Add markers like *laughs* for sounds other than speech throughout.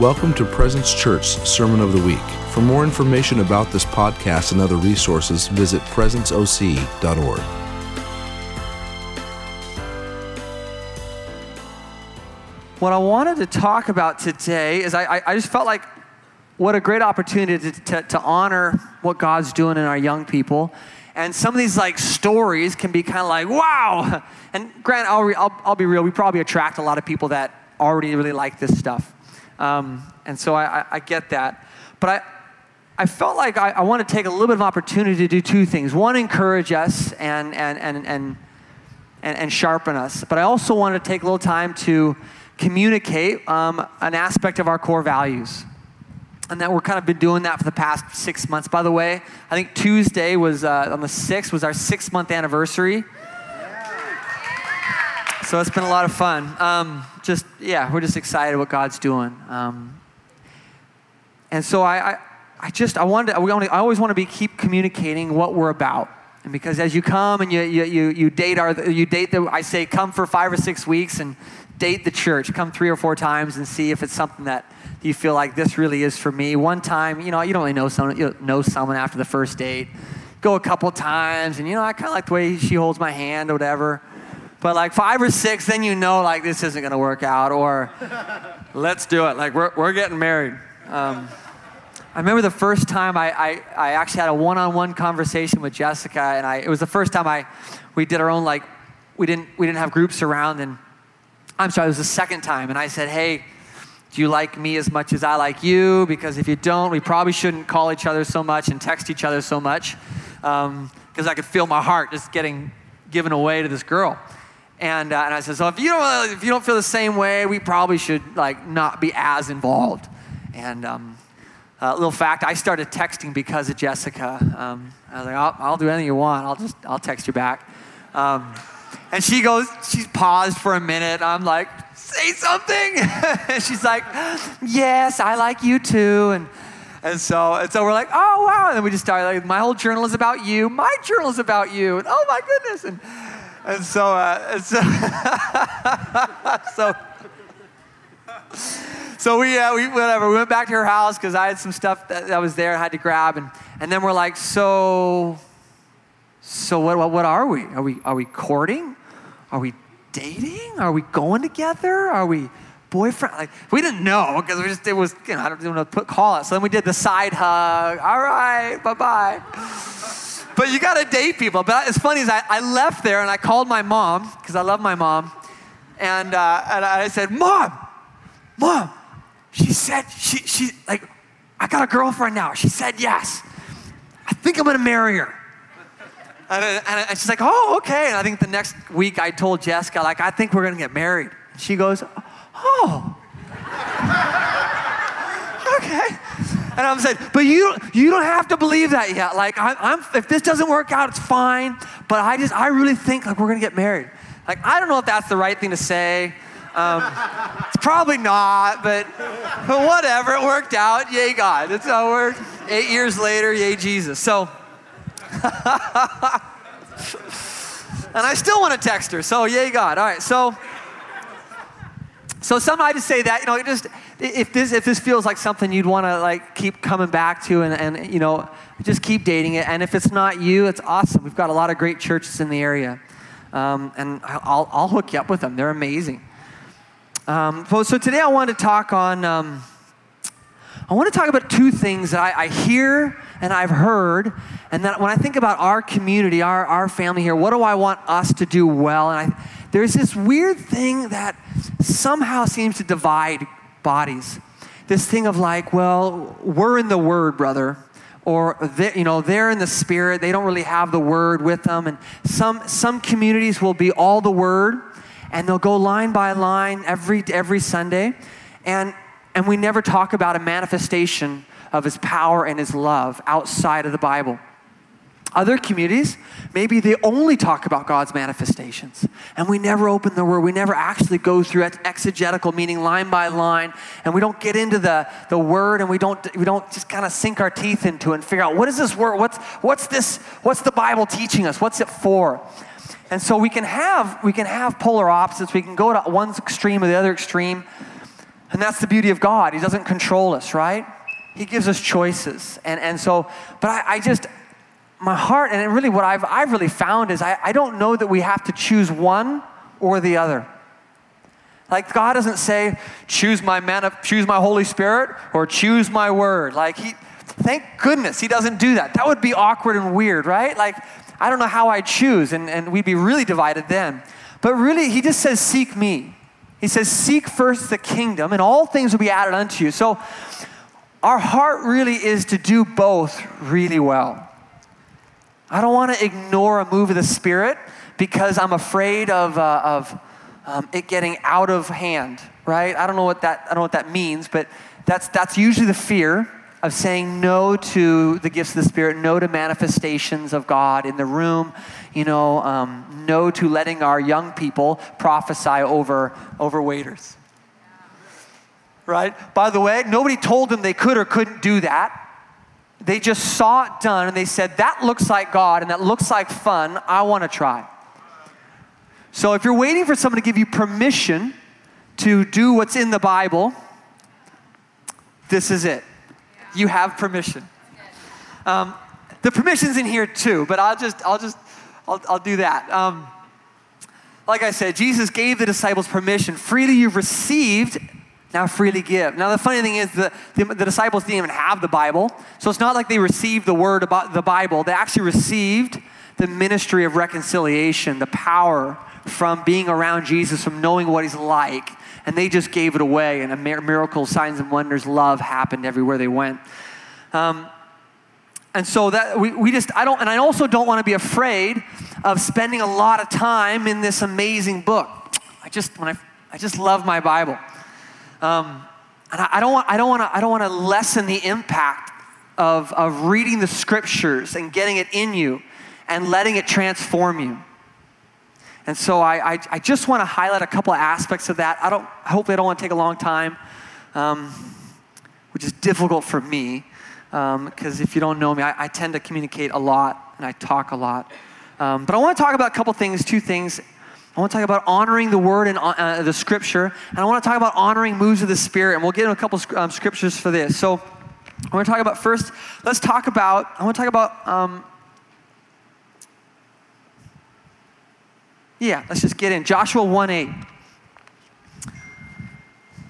Welcome to Presence Church Sermon of the Week. For more information about this podcast and other resources, visit presenceoc.org. What I wanted to talk about today is I, I, just felt like what a great opportunity to, to, to honor what God's doing in our young people. And some of these like stories can be kind of like, wow. And Grant, I'll, re- I'll, I'll be real, we probably attract a lot of people that already really like this stuff. Um, and so I, I, I, get that. But I, I felt like I, I want to take a little bit of opportunity to do two things. One, encourage us and, and, and, and, and, and sharpen us. But I also want to take a little time to communicate um, an aspect of our core values and that we're kind of been doing that for the past six months. By the way, I think Tuesday was uh, on the sixth was our six month anniversary. So it's been a lot of fun. Um, just yeah, we're just excited what God's doing. Um, and so I, I, I, just I wanted to, only, I always want to be keep communicating what we're about. And because as you come and you, you, you, you date our you date the I say come for five or six weeks and date the church. Come three or four times and see if it's something that you feel like this really is for me. One time, you know, you don't really know someone, you know someone after the first date. Go a couple times, and you know, I kind of like the way she holds my hand or whatever. But like five or six, then you know like this isn't going to work out, or let's do it. Like we're, we're getting married. Um, I remember the first time I, I, I actually had a one-on-one conversation with Jessica, and I, it was the first time I we did our own like we didn't we didn't have groups around, and I'm sorry, it was the second time, and I said, hey. Do you like me as much as I like you? Because if you don't, we probably shouldn't call each other so much and text each other so much. Because um, I could feel my heart just getting given away to this girl. And, uh, and I said, so if you don't if you don't feel the same way, we probably should like not be as involved. And um, uh, little fact, I started texting because of Jessica. Um, I was like, I'll, I'll, do anything you want. I'll just I'll text you back. Um, and she goes, she's paused for a minute. I'm like, say something. *laughs* and she's like, yes, I like you too. And and so, and so we're like, oh wow. And then we just started like, my whole journal is about you. My journal is about you. And oh my goodness. And and so, uh, and so, *laughs* so, so we, uh, we, whatever, we went back to her house because I had some stuff that, that was there I had to grab. And, and then we're like, so, so what, what, what are we? Are we, are we courting? Are we dating? Are we going together? Are we boyfriend? Like, we didn't know because we just, it was, you know, I don't even know put, call it. So then we did the side hug. All right, bye-bye but you got to date people. But it's funny is I, I left there and I called my mom because I love my mom, and uh, and I said, "Mom, mom," she said she she like I got a girlfriend now. She said yes. I think I'm gonna marry her. And, and, and she's like, "Oh, okay." And I think the next week I told Jessica like, "I think we're gonna get married." She goes, "Oh." *laughs* okay. And I'm saying, but you, you don't have to believe that yet. Like, I, I'm, if this doesn't work out, it's fine. But I just, I really think like we're gonna get married. Like, I don't know if that's the right thing to say. Um, it's probably not, but, but whatever. It worked out. Yay, God. It's how it worked. Eight years later, yay, Jesus. So, *laughs* and I still want to text her. So, yay, God. All right. So, so some I just say that, you know, just if this if this feels like something you'd want to like keep coming back to and, and you know just keep dating it. And if it's not you it's awesome. We've got a lot of great churches in the area. Um, and I'll, I'll hook you up with them. They're amazing. Um, so, today i want to talk on um, i want to talk about two things that I, I hear and i've heard and that when i think about our community our, our family here what do i want us to do well? And I, there's this weird thing that somehow seems to divide bodies. This thing of like, well, we're in the Word, brother. Or you know they're in the spirit. They don't really have the word with them. And some some communities will be all the word, and they'll go line by line every every Sunday, and and we never talk about a manifestation of His power and His love outside of the Bible. Other communities, maybe they only talk about God's manifestations. And we never open the word. We never actually go through exegetical, meaning line by line. And we don't get into the, the word and we don't, we don't just kind of sink our teeth into and figure out what is this word? What's, what's this? What's the Bible teaching us? What's it for? And so we can have, we can have polar opposites. We can go to one extreme or the other extreme. And that's the beauty of God. He doesn't control us, right? He gives us choices. And, and so, but I, I just, my heart, and really what I've, I've really found is I, I don't know that we have to choose one or the other. Like God doesn't say, choose my man, choose my Holy Spirit or choose my word. Like he, thank goodness he doesn't do that. That would be awkward and weird, right? Like, I don't know how I choose, and, and we'd be really divided then. But really, he just says, seek me. He says, seek first the kingdom, and all things will be added unto you. So our heart really is to do both really well. I don't want to ignore a move of the Spirit because I'm afraid of, uh, of um, it getting out of hand, right? I don't know what that, I don't know what that means, but that's, that's usually the fear of saying no to the gifts of the Spirit, no to manifestations of God in the room, you know, um, no to letting our young people prophesy over, over waiters right? By the way, nobody told them they could or couldn't do that. They just saw it done and they said, That looks like God and that looks like fun. I want to try. So if you're waiting for someone to give you permission to do what's in the Bible, this is it. You have permission. Um, the permission's in here too, but I'll just, I'll just, I'll, I'll do that. Um, like I said, Jesus gave the disciples permission. Freely you've received, now freely give. Now, the funny thing is, the, the, the, disciples didn't even have the Bible. So it's not like they received the word about the Bible. They actually received the ministry of reconciliation, the power from being around Jesus, from knowing what he's like. And they just gave it away. And miracles, signs, and wonders, love happened everywhere they went. Um, and so that we, we just, I don't, and I also don't want to be afraid of spending a lot of time in this amazing book. I just, when I, I just love my Bible. Um, and I, I don't want, I don't want to, I don't want to lessen the impact of, of reading the scriptures and getting it in you and letting it transform you. And so I, I, I just want to highlight a couple of aspects of that. I don't, hopefully I don't want to take a long time, um, which is difficult for me because um, if you don't know me, I, I, tend to communicate a lot and I talk a lot. Um, but I want to talk about a couple things, two things, I want to talk about honoring the word and uh, the scripture. And I want to talk about honoring moves of the spirit. And we'll get into a couple um, scriptures for this. So I want to talk about first, let's talk about, I want to talk about, um, yeah, let's just get in. Joshua 1 8.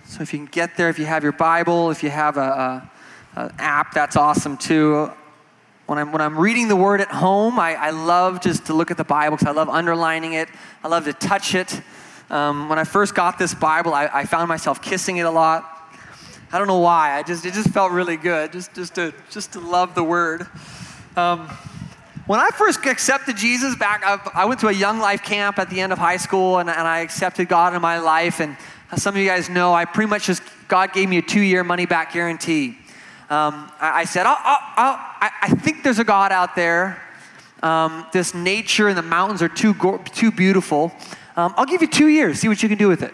So if you can get there, if you have your Bible, if you have a, a, a app, that's awesome too. When I'm, when I'm reading the word at home, I, I love just to look at the Bible because I love underlining it. I love to touch it. Um, when I first got this Bible, I, I found myself kissing it a lot. I don't know why. I just it just felt really good, just just to just to love the word. Um, when I first accepted Jesus back, I, I, went to a young life camp at the end of high school, and, and I accepted God in my life. And some of you guys know, I pretty much just God gave me a two-year money-back guarantee um, I, I, said, oh, oh, oh, I, I, think there's a God out there. Um, this nature and the mountains are too, go- too beautiful. Um, I'll give you two years, see what you can do with it.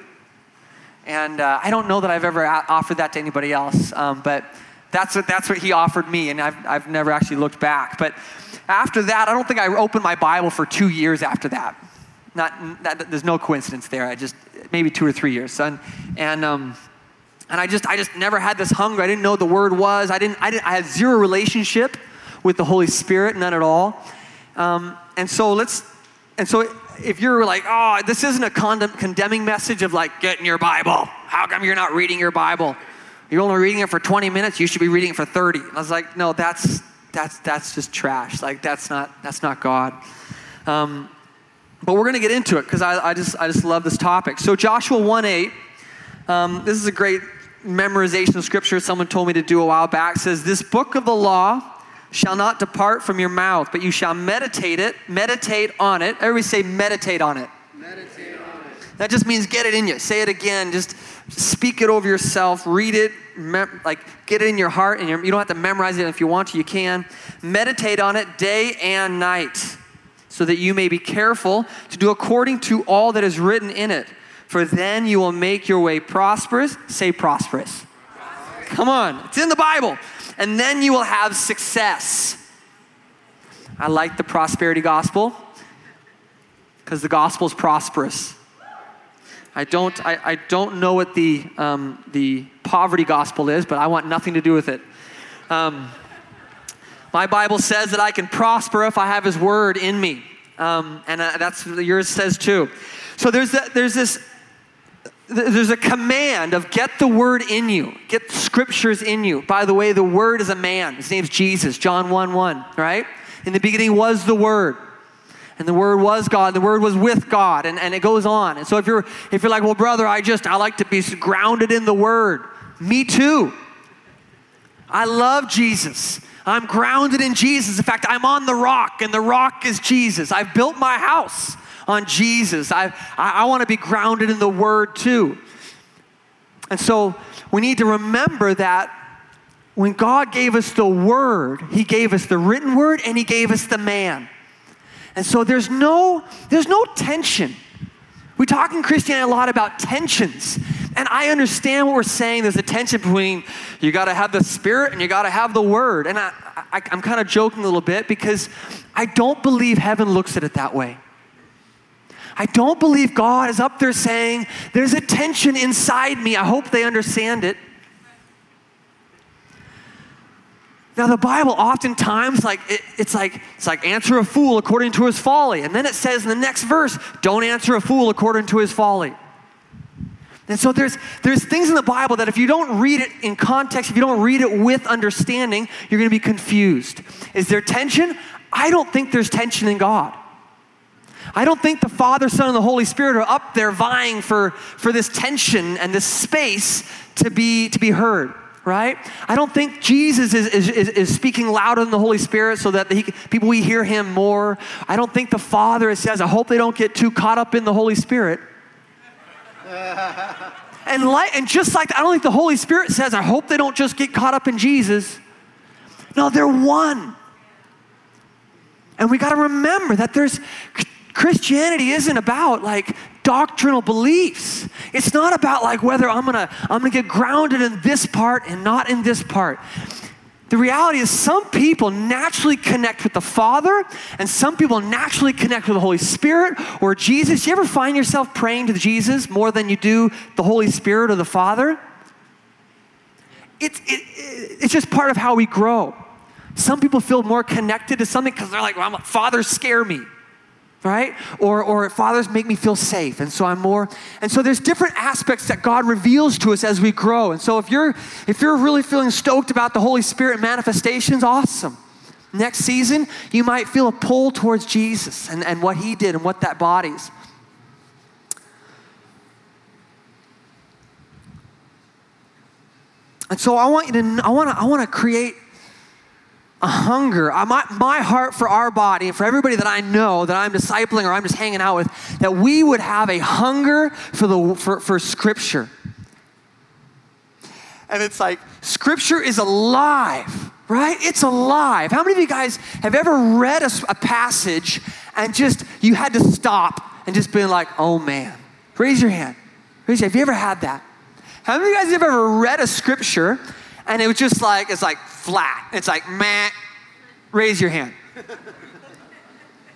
And uh, I don't know that I've ever a- offered that to anybody else, um, but that's what, that's what he offered me, and I've, I've never actually looked back. But after that, I don't think I opened my Bible for two years after that. Not, there's no coincidence there. I just, maybe two or three years. And, and um, and I just, I just never had this hunger. I didn't know what the word was. I didn't, I didn't, I had zero relationship with the Holy Spirit, none at all. Um, and so let's, and so if you're like, oh, this isn't a condemn, condemning message of like, get in your Bible. How come you're not reading your Bible? You're only reading it for 20 minutes. You should be reading it for 30. I was like, no, that's, that's, that's just trash. Like that's not, that's not God. Um, but we're going to get into it because I, I, just, I just love this topic. So Joshua 1 8, um, this is a great memorization of scripture someone told me to do a while back says, This book of the law shall not depart from your mouth, but you shall meditate it, meditate on it. Everybody say, meditate on it. Meditate on it. That just means get it in you. Say it again. Just speak it over yourself. Read it. Mem- like get it in your heart, and you don't have to memorize it. If you want to, you can. Meditate on it day and night, so that you may be careful to do according to all that is written in it for then you will make your way prosperous. Say prosperous. prosperous. Come on, it's in the Bible. And then you will have success. I like the prosperity gospel because the gospel is prosperous. I don't, I, I don't know what the, um, the poverty gospel is, but I want nothing to do with it. Um, my Bible says that I can prosper if I have His word in me. Um, and uh, that's what yours says too. So there's, a, there's this there's a command of get the word in you, get scriptures in you. By the way, the word is a man. His name's Jesus, John 1 1, right? In the beginning was the word. And the word was God, the word was with God, and, and it goes on. And so if you're if you're like, well, brother, I just I like to be grounded in the word. Me too. I love Jesus. I'm grounded in Jesus. In fact, I'm on the rock, and the rock is Jesus. I've built my house on Jesus. I, I, I want to be grounded in the Word too. And so we need to remember that when God gave us the Word, He gave us the written Word and He gave us the man. And so there's no, there's no tension. We talk in Christianity a lot about tensions. And I understand what we're saying. There's a tension between you got to have the Spirit and you got to have the Word. And I, I, I'm kind of joking a little bit because I don't believe heaven looks at it that way. I don't believe God is up there saying, There's a tension inside me. I hope they understand it. Now the Bible oftentimes like it, it's like it's like answer a fool according to his folly. And then it says in the next verse, don't answer a fool according to his folly. And so there's there's things in the Bible that if you don't read it in context, if you don't read it with understanding, you're going to be confused. Is there tension? I don't think there's tension in God. I don't think the Father, Son, and the Holy Spirit are up there vying for, for this tension and this space to be, to be heard, right? I don't think Jesus is, is, is, speaking louder than the Holy Spirit so that he, people we hear him more. I don't think the Father says, I hope they don't get too caught up in the Holy Spirit. *laughs* and, like, and just like I don't think the Holy Spirit says, I hope they don't just get caught up in Jesus. No, they're one. And we got to remember that there's Christianity isn't about like doctrinal beliefs. It's not about like whether I'm gonna I'm gonna get grounded in this part and not in this part. The reality is, some people naturally connect with the Father, and some people naturally connect with the Holy Spirit or Jesus. You ever find yourself praying to Jesus more than you do the Holy Spirit or the Father? It's, it, it's just part of how we grow. Some people feel more connected to something because they're like, well, Father, scare me right? Or, or fathers make me feel safe. And so I'm more, and so there's different aspects that God reveals to us as we grow. And so if you're, if you're really feeling stoked about the Holy Spirit manifestations, awesome. Next season, you might feel a pull towards Jesus and, and what he did and what that bodies. And so I want you to, I want to, I want to create a hunger, uh, my, my heart for our body and for everybody that I know that I'm discipling or I'm just hanging out with, that we would have a hunger for, the, for, for Scripture. And it's like, Scripture is alive, right? It's alive. How many of you guys have ever read a, a passage and just, you had to stop and just been like, oh man? Raise your hand. Raise your hand. Have you ever had that? How many of you guys have ever read a scripture and it was just like, it's like flat. It's like, meh. Raise your hand.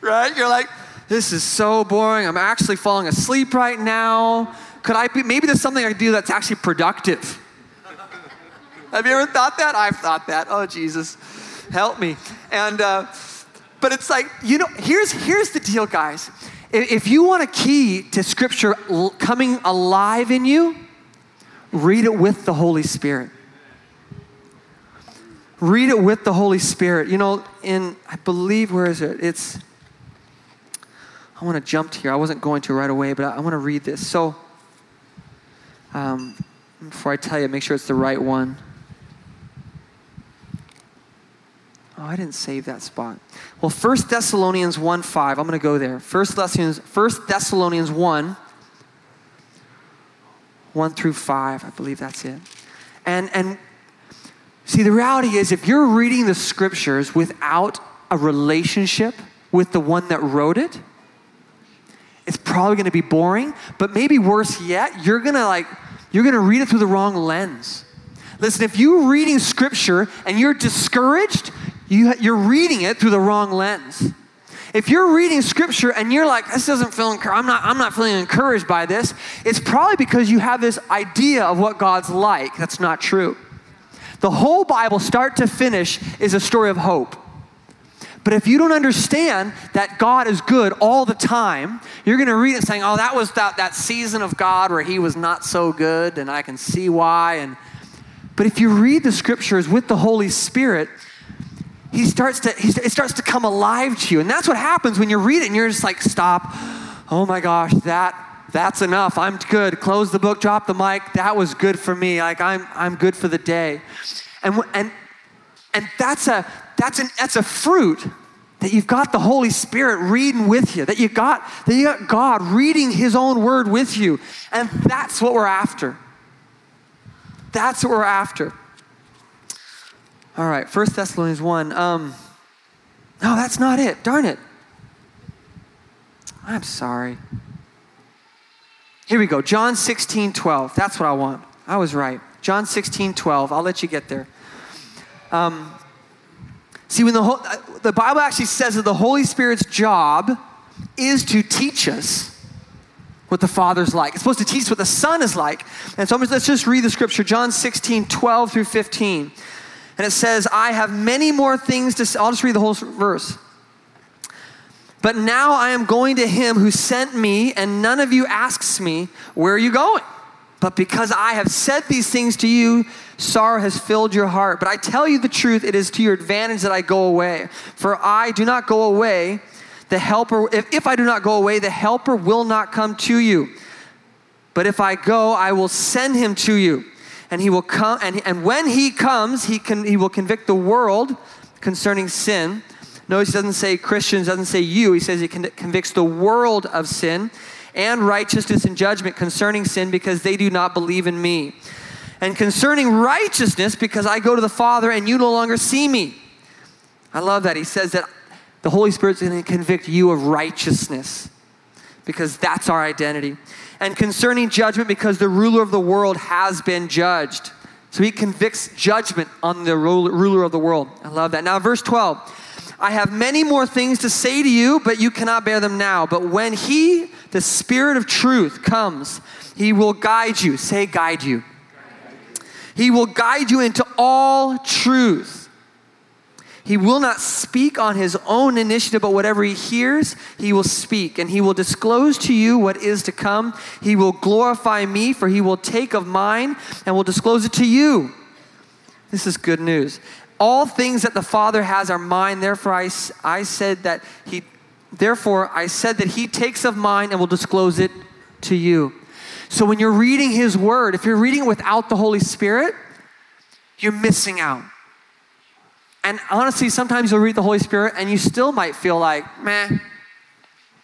right? You're like, this is so boring. I'm actually falling asleep right now. Could I be, maybe there's something I could do that's actually productive. Have you ever thought that? I've thought that. Oh, Jesus, help me. And, uh, but it's like, you know, here's, here's the deal, guys. If you want a key to Scripture coming alive in you, read it with the Holy Spirit. Read it with the Holy Spirit. You know, in, I believe, where is it? It's, I want to jump here. I wasn't going to right away, but I, I want to read this. So, um, before I tell you, make sure it's the right one. Oh, I didn't save that spot. Well, 1 Thessalonians 1 5, I'm going to go there. 1 Thessalonians, 1 Thessalonians 1, 1 through 5, I believe that's it. And, and See, the reality is, if you're reading the scriptures without a relationship with the one that wrote it, it's probably going to be boring, but maybe worse yet, you're going to like, you're going to read it through the wrong lens. Listen, if you're reading scripture and you're discouraged, you, you're reading it through the wrong lens. if you're reading scripture and you're like, this doesn't feel I'm not, I'm not feeling encouraged by this, it's probably because you have this idea of what God's like. That's not true. The whole Bible, start to finish, is a story of hope. But if you don't understand that God is good all the time, you're going to read it saying, oh, that was that, that season of God where he was not so good, and I can see why. And, but if you read the scriptures with the Holy Spirit, he starts to, he, it starts to come alive to you. And that's what happens when you read it and you're just like, stop. Oh my gosh, that, that's enough. I'm good. Close the book, drop the mic. That was good for me. Like I'm, I'm good for the day. And, and, and that's a, that's an, that's a fruit that you've got the Holy Spirit reading with you, that you got, that you got God reading his own word with you. And that's what we're after. That's what we're after. All right, 1 Thessalonians 1. Um, no, that's not it. Darn it. I'm sorry. Here we go. John 16, 12. That's what I want. I was right. John 16, 12. I'll let you get there. Um, see, when the, whole, the Bible actually says that the Holy Spirit's job is to teach us what the Father's like. It's supposed to teach us what the Son is like. And so let's just read the scripture John 16, 12 through 15. And it says, I have many more things to say. I'll just read the whole verse. But now I am going to him who sent me, and none of you asks me, Where are you going? But because I have said these things to you, sorrow has filled your heart. But I tell you the truth, it is to your advantage that I go away. For I do not go away, the helper, if, if I do not go away, the helper will not come to you. But if I go, I will send him to you and he will come and, and when he comes he can he will convict the world concerning sin notice he doesn't say christians doesn't say you he says he convicts the world of sin and righteousness and judgment concerning sin because they do not believe in me and concerning righteousness because i go to the father and you no longer see me i love that he says that the holy spirit's going to convict you of righteousness because that's our identity and concerning judgment because the ruler of the world has been judged. So he convicts judgment on the ruler of the world. I love that. Now, verse 12 I have many more things to say to you, but you cannot bear them now. But when he, the Spirit of truth, comes, he will guide you. Say, guide you. He will guide you into all truth. He will not speak on his own initiative, but whatever he hears, he will speak, and he will disclose to you what is to come. He will glorify me, for he will take of mine and will disclose it to you. This is good news. All things that the Father has are mine. Therefore, I, I said that he. Therefore, I said that he takes of mine and will disclose it to you. So when you're reading his word, if you're reading without the Holy Spirit, you're missing out. And honestly, sometimes you'll read the Holy Spirit and you still might feel like, meh,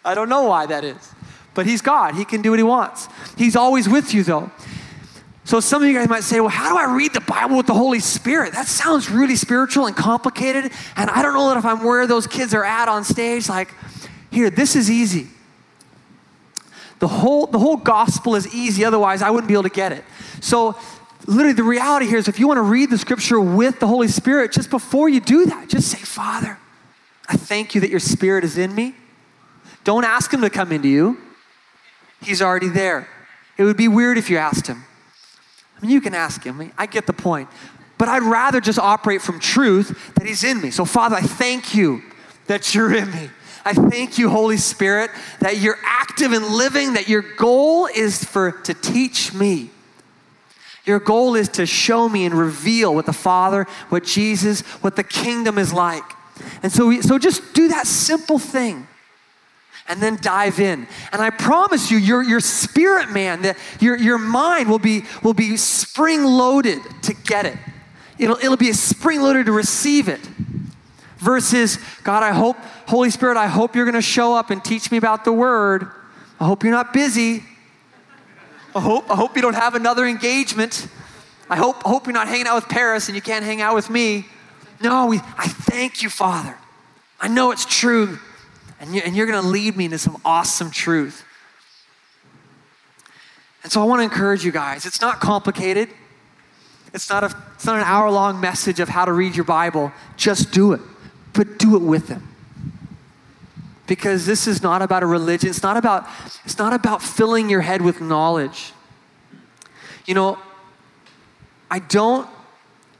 I don't know why that is. But He's God, He can do what He wants. He's always with you, though. So some of you guys might say, well, how do I read the Bible with the Holy Spirit? That sounds really spiritual and complicated. And I don't know that if I'm where those kids are at on stage. Like, here, this is easy. The whole, the whole gospel is easy, otherwise, I wouldn't be able to get it. So literally the reality here is if you want to read the scripture with the Holy Spirit, just before you do that, just say, Father, I thank you that your spirit is in me. Don't ask him to come into you. He's already there. It would be weird if you asked him. Mean, you can ask him. I get the point. But I'd rather just operate from truth that he's in me. So, Father, I thank you that you're in me. I thank you, Holy Spirit, that you're active and living, that your goal is for to teach me your goal is to show me and reveal what the Father, what Jesus, what the kingdom is like. And so, we, so just do that simple thing and then dive in. And I promise you, your, your spirit man, that your, your mind will be, will be spring loaded to get it. It'll, it'll be a spring loaded to receive it. Versus, God, I hope, Holy Spirit, I hope you're going to show up and teach me about the word. I hope you're not busy. I hope, I hope you don't have another engagement. I hope, I hope you're not hanging out with Paris and you can't hang out with me. No, we, I thank you, Father. I know it's true. And, you, and you're going to lead me into some awesome truth. And so I want to encourage you guys. It's not complicated. It's not, a, it's not an hour long message of how to read your Bible. Just do it, but do it with Him. because this is not about a religion. It's not about, it's not about filling your head with knowledge. You know, I don't,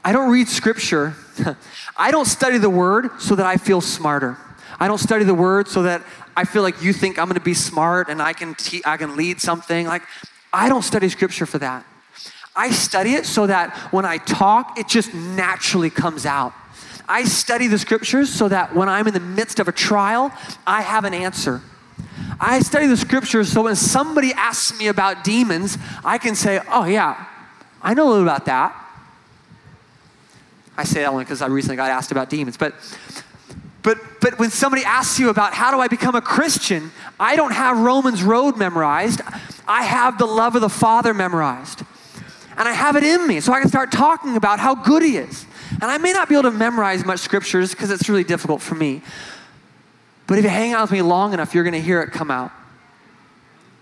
I don't read scripture. *laughs* I don't study the word so that I feel smarter. I don't study the word so that I feel like you think I'm going to be smart and I can te- I can lead something. Like I don't study scripture for that. I study it so that when I talk, it just naturally comes out. I study the scriptures so that when I'm in the midst of a trial, I have an answer. I study the scriptures so when somebody asks me about demons, I can say, Oh, yeah, I know a little about that. I say that only because I recently got asked about demons. But, but, but when somebody asks you about how do I become a Christian, I don't have Romans Road memorized. I have the love of the Father memorized. And I have it in me, so I can start talking about how good He is. And I may not be able to memorize much scriptures because it's really difficult for me. But if you hang out with me long enough, you're going to hear it come out.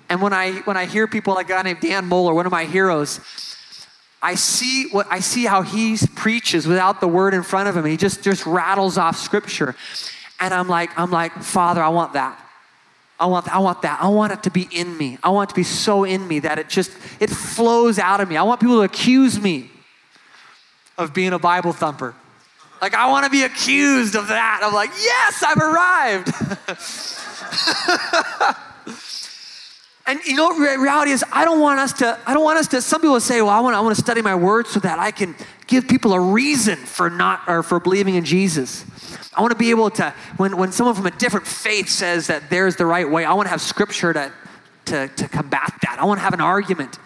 And when I when I hear people like a guy named Dan Mohler, one of my heroes, I see what I see how he preaches without the word in front of him. He just just rattles off scripture. And I'm like, I'm like, Father, I want that. I want, I want that. I want it to be in me. I want it to be so in me that it just it flows out of me. I want people to accuse me of being a Bible thumper. Like I want to be accused of that. I'm like, yes, I've arrived. *laughs* and you know reality is I don't want us to, I don't want us to, some people say, well, I want, I want to study my word so that I can give people a reason for not or for believing in Jesus. I want to be able to, when, when someone from a different faith says that there's the right way, I want to have scripture to, to, to combat that. I want to have an argument.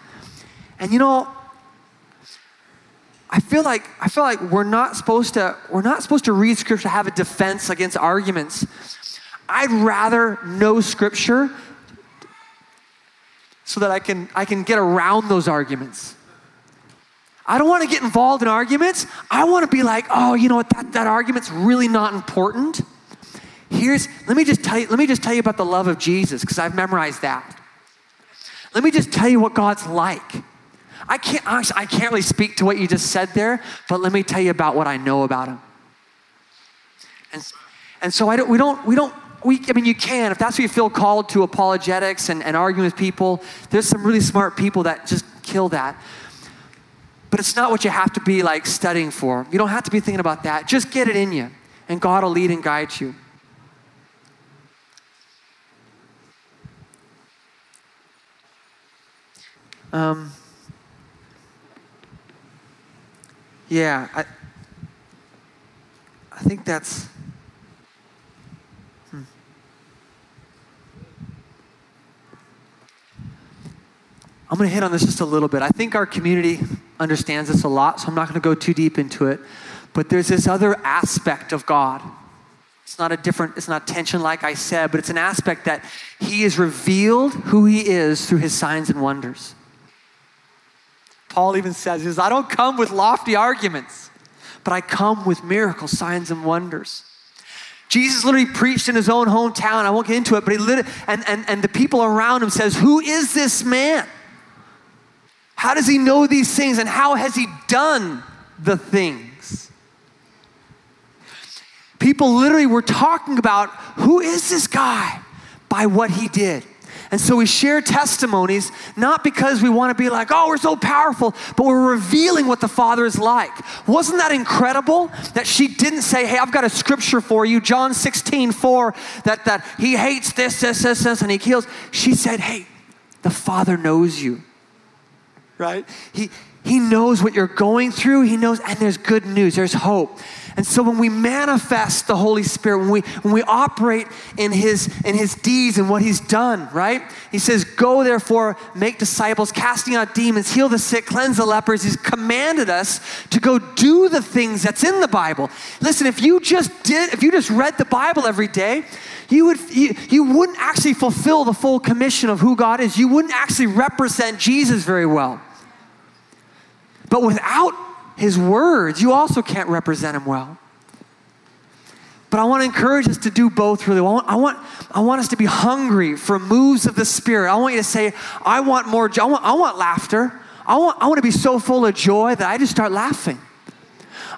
And you know, I feel like I feel like we're not supposed to we're not supposed to read scripture to have a defense against arguments. I'd rather know scripture so that I can I can get around those arguments. I don't want to get involved in arguments. I want to be like, oh, you know what, that, that argument's really not important. Here's, let me just tell you, let me just tell you about the love of Jesus, because I've memorized that. Let me just tell you what God's like. I can't I can't really speak to what you just said there, but let me tell you about what I know about him. And, and so I don't, we don't, we don't, we, I mean, you can, if that's what you feel called to apologetics and, and arguing with people, there's some really smart people that just kill that. But it's not what you have to be like studying for. You don't have to be thinking about that. Just get it in you, and God will lead and guide you. Um, Yeah, I, I think that's. I'm going to hit on this just a little bit. I think our community understands this a lot, so I'm not going to go too deep into it. But there's this other aspect of God. It's not a different, it's not tension like I said, but it's an aspect that He has revealed who He is through His signs and wonders. Paul even says, he says, I don't come with lofty arguments, but I come with miracles, signs, and wonders. Jesus literally preached in his own hometown. I won't get into it, but he literally, and, and, and the people around him says, Who is this man? How does he know these things? And how has he done the things? People literally were talking about who is this guy by what he did. And so we share testimonies, not because we want to be like, oh, we're so powerful, but we're revealing what the Father is like. Wasn't that incredible that she didn't say, hey, I've got a scripture for you, John 16, 4, that, that he hates this, this, this, this, and he kills. She said, hey, the Father knows you, right? He, he knows what you're going through. He knows, and there's good news, there's hope. And so when we manifest the Holy Spirit, when we when we operate in his in his deeds and what he's done, right? He says, "Go therefore, make disciples, casting out demons, heal the sick, cleanse the lepers." He's commanded us to go do the things that's in the Bible. Listen, if you just did if you just read the Bible every day, you would you, you wouldn't actually fulfill the full commission of who God is. You wouldn't actually represent Jesus very well. But without his words, you also can't represent him well. But I want to encourage us to do both really well. I want, I want us to be hungry for moves of the Spirit. I want you to say, I want more joy. I want, I want laughter. I want, I want to be so full of joy that I just start laughing.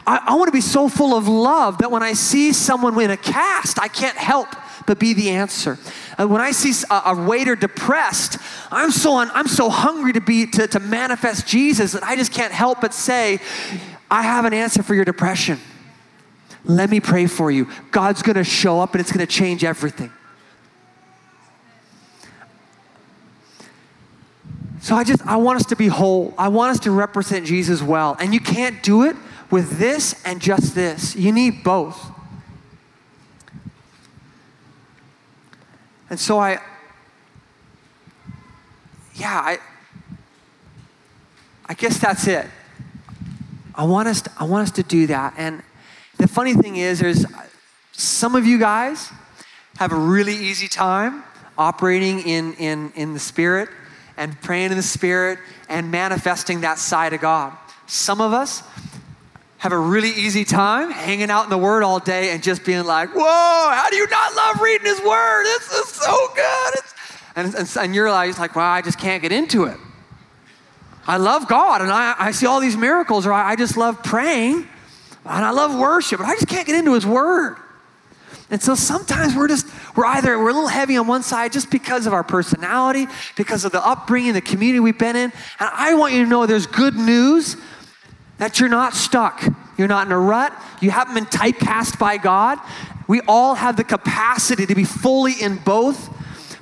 I, I want to be so full of love that when I see someone in a cast, I can't help but be the answer. Uh, when I see a, a, waiter depressed, I'm so, un, I'm so hungry to, be, to, to manifest Jesus that I just can't help but say, I have an answer for your depression. Let me pray for you. God's gonna show up and it's gonna change everything. So I just, I want us to be whole. I want us to represent Jesus well. And you can't do it with this and just this. You need both. And so I, yeah, I, I guess that's it. I want us to, I want us to do that. And the funny thing is, there's some of you guys have a really easy time operating in, in, in the Spirit and praying in the Spirit and manifesting that side of God. Some of us have a really easy time hanging out in the Word all day and just being like, whoa, how do you not love reading His Word? This is so good. And, and, and, you're like, well, I just can't get into it. I love God and I, I see all these miracles, or I, I just love praying and I love worship, but I just can't get into His Word. And so sometimes we're just, we're either, we're a little heavy on one side just because of our personality, because of the upbringing, the community we've been in. And I want you to know there's good news that you're not stuck. You're not in a rut. You haven't been typecast by God. We all have the capacity to be fully in both.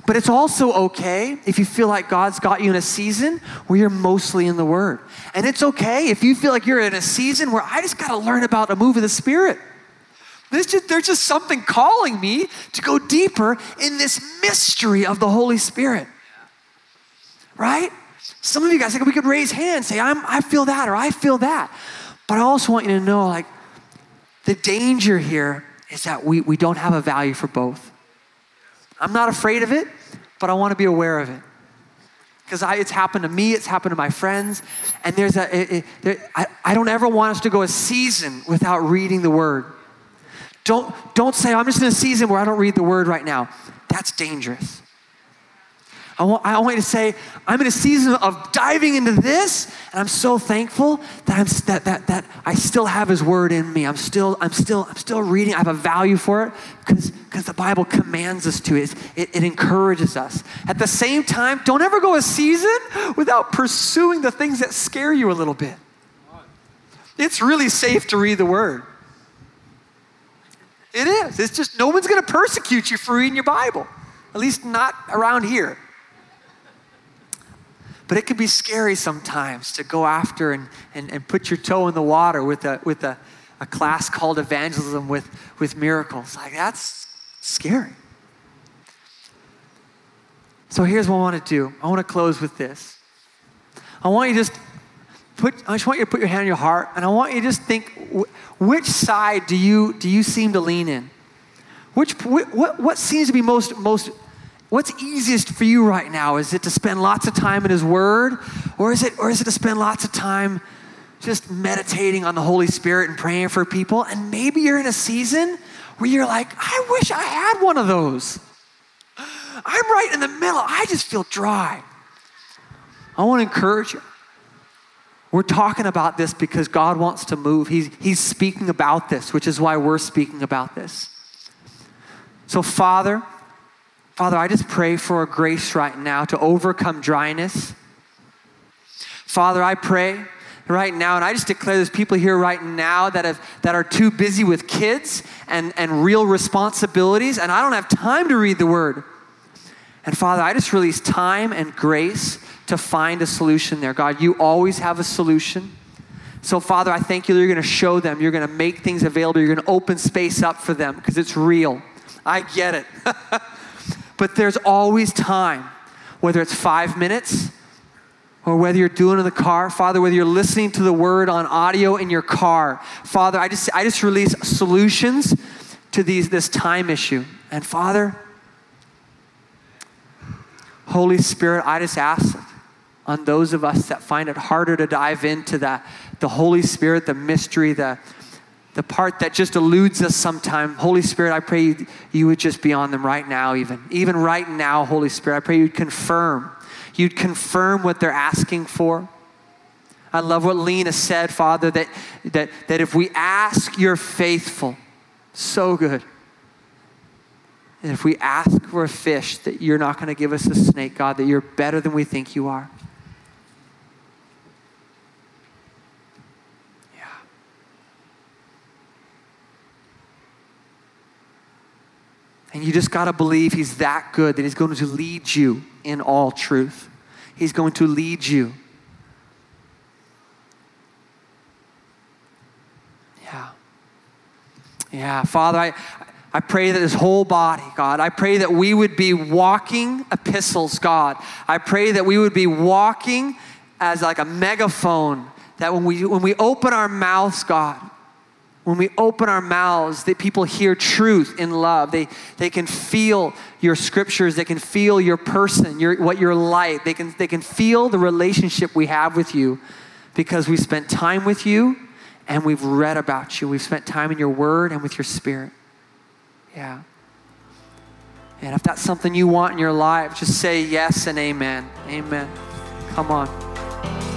But it's also okay if you feel like God's got you in a season where you're mostly in the Word. And it's okay if you feel like you're in a season where I just got to learn about a move of the Spirit. There's just, there's just something calling me to go deeper in this mystery of the Holy Spirit. Right? Some of you guys, like, we could raise hands, say, I'm, I feel that, or I feel that. But I also want you to know, like, the danger here is that we, we don't have a value for both. I'm not afraid of it, but I want to be aware of it. Because it's happened to me, it's happened to my friends, and there's a, it, it, there, I, I don't ever want us to go a season without reading the Word. Don't, don't say, I'm just in a season where I don't read the word right now. That's dangerous. I want, I want you to say, I'm in a season of diving into this, and I'm so thankful that, I'm, that, that, that I still have His Word in me. I'm still, I'm still, I'm still reading. I have a value for it because the Bible commands us to. It, it, it encourages us. At the same time, don't ever go a season without pursuing the things that scare you a little bit. It's really safe to read the Word. It is. It's just no one's going to persecute you for reading your Bible, at least not around here. But it can be scary sometimes to go after and, and, and put your toe in the water with a, with a, a class called evangelism with, with miracles. Like, that's scary. So here's what I want to do I want to close with this. I want you to just put, I just want you to put your hand on your heart and I want you to just think which side do you, do you seem to lean in? Which, what, what seems to be most, most, what's easiest for you right now? Is it to spend lots of time in His Word? Or is it, or is it to spend lots of time just meditating on the Holy Spirit and praying for people? And maybe you're in a season where you're like, I wish I had one of those. I'm right in the middle. I just feel dry. I want to encourage you. We're talking about this because God wants to move. He's, he's speaking about this, which is why we're speaking about this. So, Father, Father, I just pray for grace right now to overcome dryness. Father, I pray right now, and I just declare there's people here right now that, have, that are too busy with kids and, and real responsibilities, and I don't have time to read the word. And Father, I just release time and grace to find a solution there. God, you always have a solution. So, Father, I thank you that you're going to show them. You're going to make things available. You're going to open space up for them because it's real. I get it. *laughs* but there's always time, whether it's five minutes or whether you're doing it in the car, Father, whether you're listening to the word on audio in your car. Father, I just, I just release solutions to these, this time issue. And Father, Holy Spirit, I just ask on those of us that find it harder to dive into that the Holy Spirit, the mystery, the, the part that just eludes us sometimes. Holy Spirit, I pray you, you would just be on them right now, even. Even right now, Holy Spirit, I pray you'd confirm. You'd confirm what they're asking for. I love what Lena said, Father, that, that, that if we ask, you're faithful. So good. And if we ask for a fish, that you're not going to give us a snake, God, that you're better than we think you are. And you just got to believe He's that good that He's going to lead you in all truth. He's going to lead you. Yeah. Yeah. Father, I, I pray that this whole body, God, I pray that we would be walking epistles, God. I pray that we would be walking as like a megaphone, that when we, when we open our mouths, God, when we open our mouths, that people hear truth in love. They, they can feel your scriptures. They can feel your person, your, what you're like. They can, they can feel the relationship we have with you because we spent time with you and we've read about you. We've spent time in your word and with your spirit. Yeah. And if that's something you want in your life, just say yes and amen. Amen. Come on.